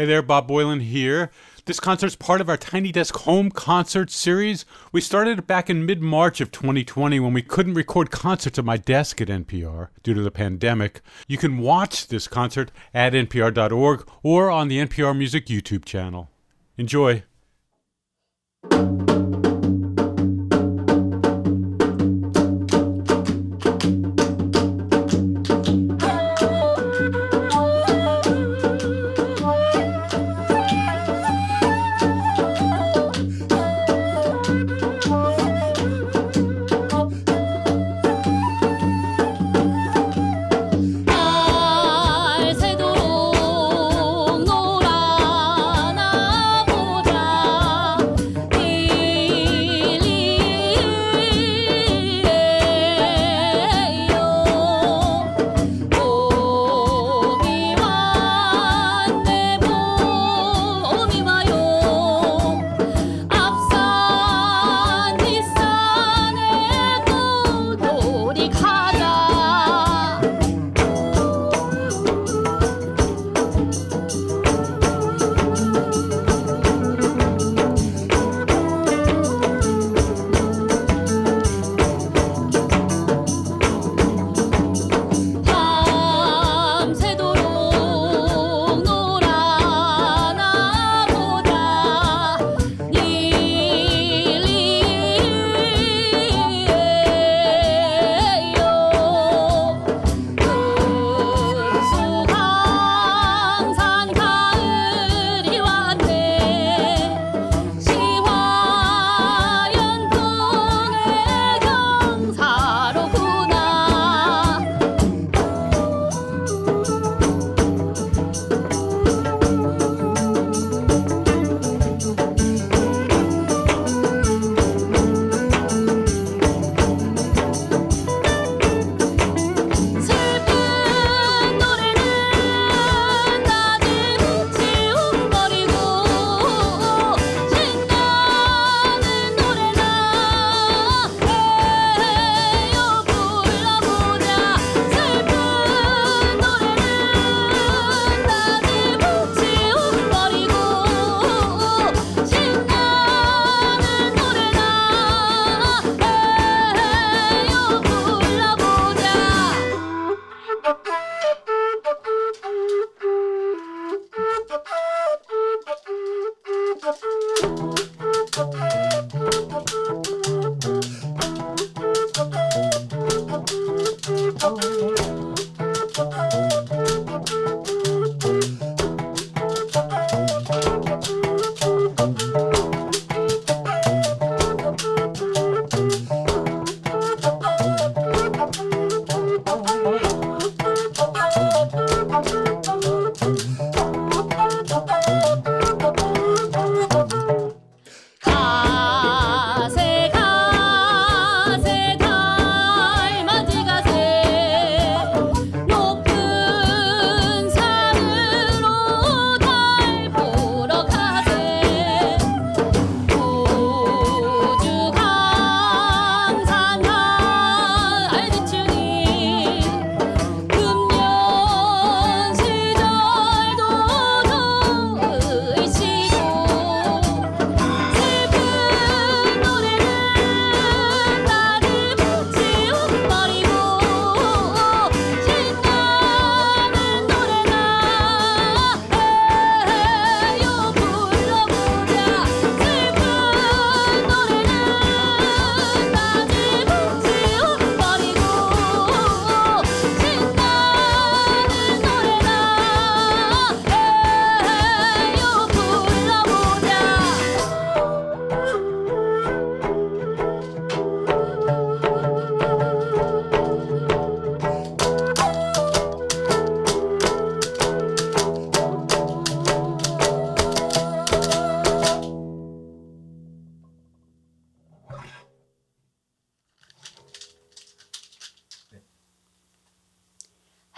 Hey there, Bob Boilen here. This concert's part of our Tiny Desk Home Concert series. We started it back in mid March of 2020 when we couldn't record concerts at my desk at NPR due to the pandemic. You can watch this concert at npr.org or on the NPR Music YouTube channel. Enjoy.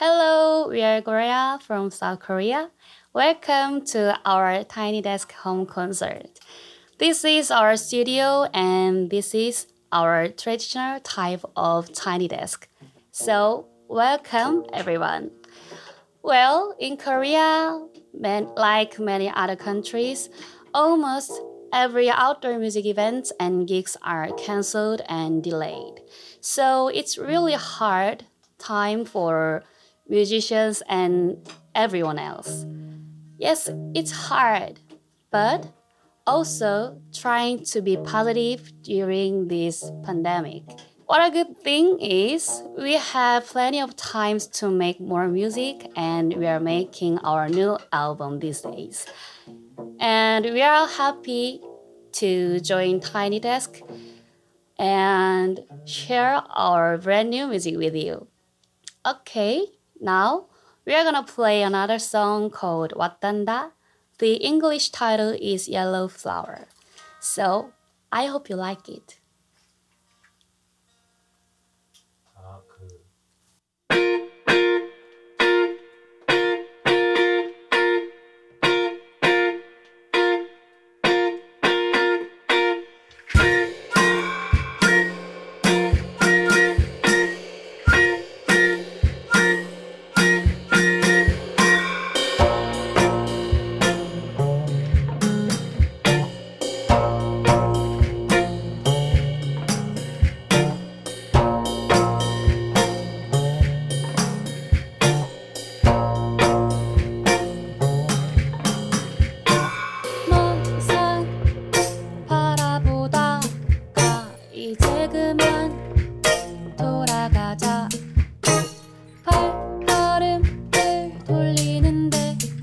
Hello, we are Gloria from South Korea. Welcome to our Tiny Desk Home Concert. This is our studio and this is our traditional type of tiny desk. So, welcome everyone. Well, in Korea, man, like many other countries, almost every outdoor music event and gigs are cancelled and delayed. So, it's really hard time for musicians, and everyone else. Yes, it's hard, but also trying to be positive during this pandemic. What a good thing is we have plenty of times to make more music and we are making our new album these days. And we are happy to join Tiny Desk and share our brand new music with you. Okay, now, we are gonna play another song called Watanda. The English title is Yellow Flower. So, I hope you like it. duende.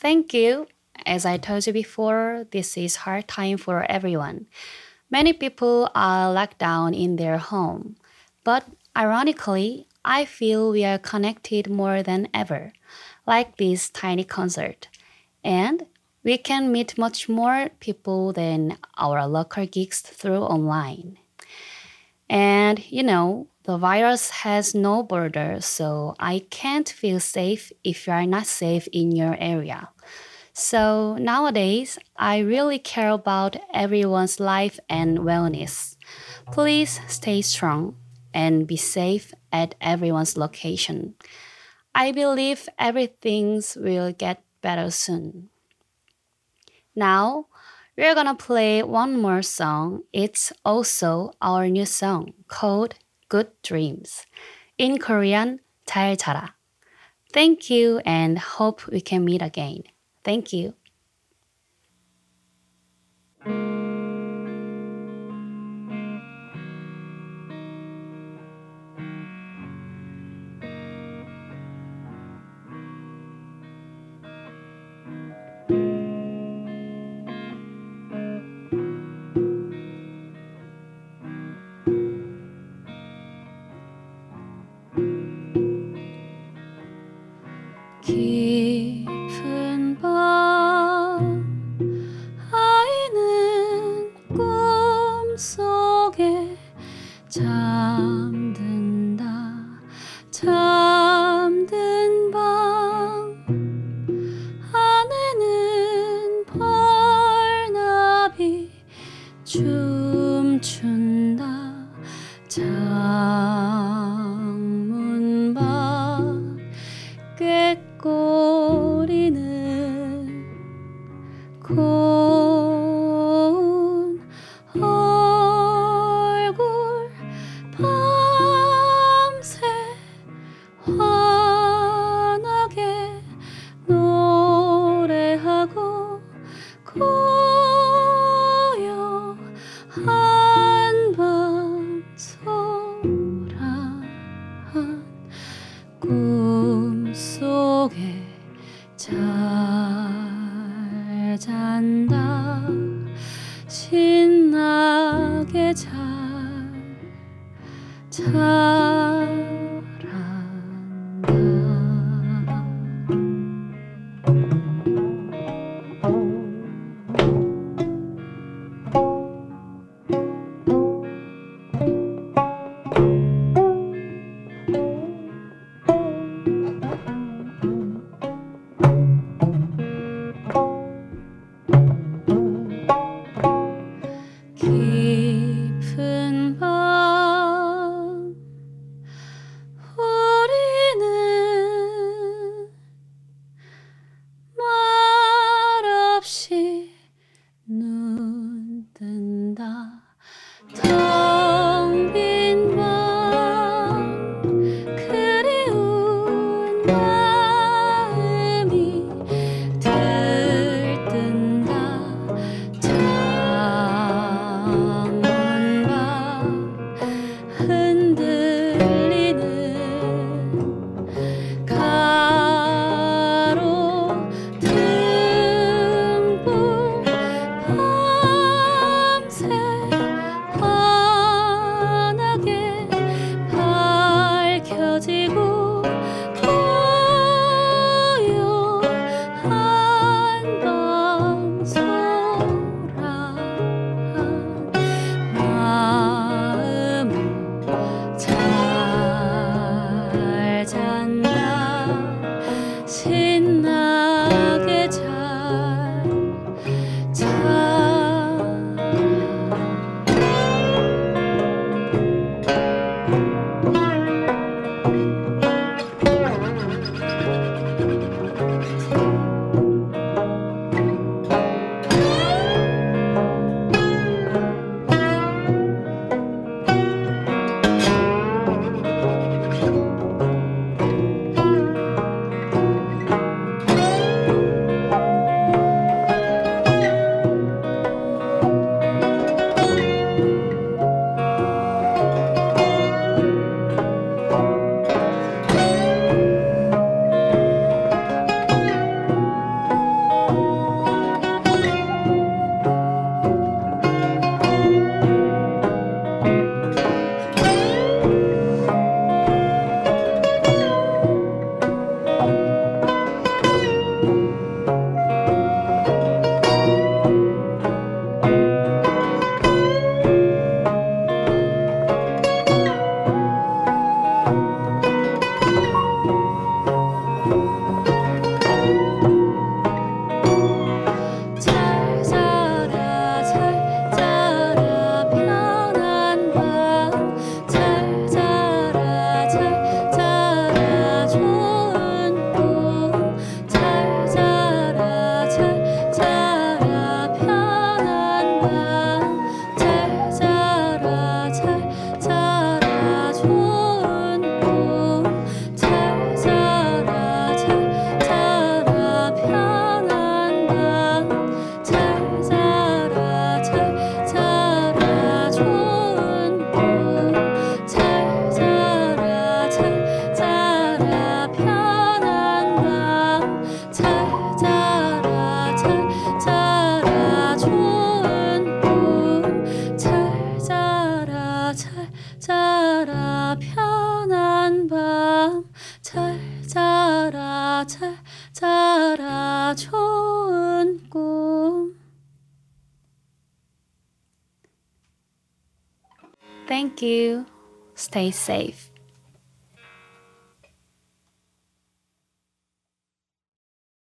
Thank you. As I told you before, this is hard time for everyone. Many people are locked down in their home. But ironically, I feel we are connected more than ever, like this tiny concert. And we can meet much more people than our local gigs through online. And you know, the virus has no border, so I can't feel safe if you are not safe in your area. So nowadays, I really care about everyone's life and wellness. Please stay strong and be safe at everyone's location. I believe everything will get better soon. Now, we're gonna play one more song. It's also our new song called Good Dreams. In Korean, 잘 자라. Thank you and hope we can meet again. Thank you. 잠든다. 잠 자 Thank you. Stay safe.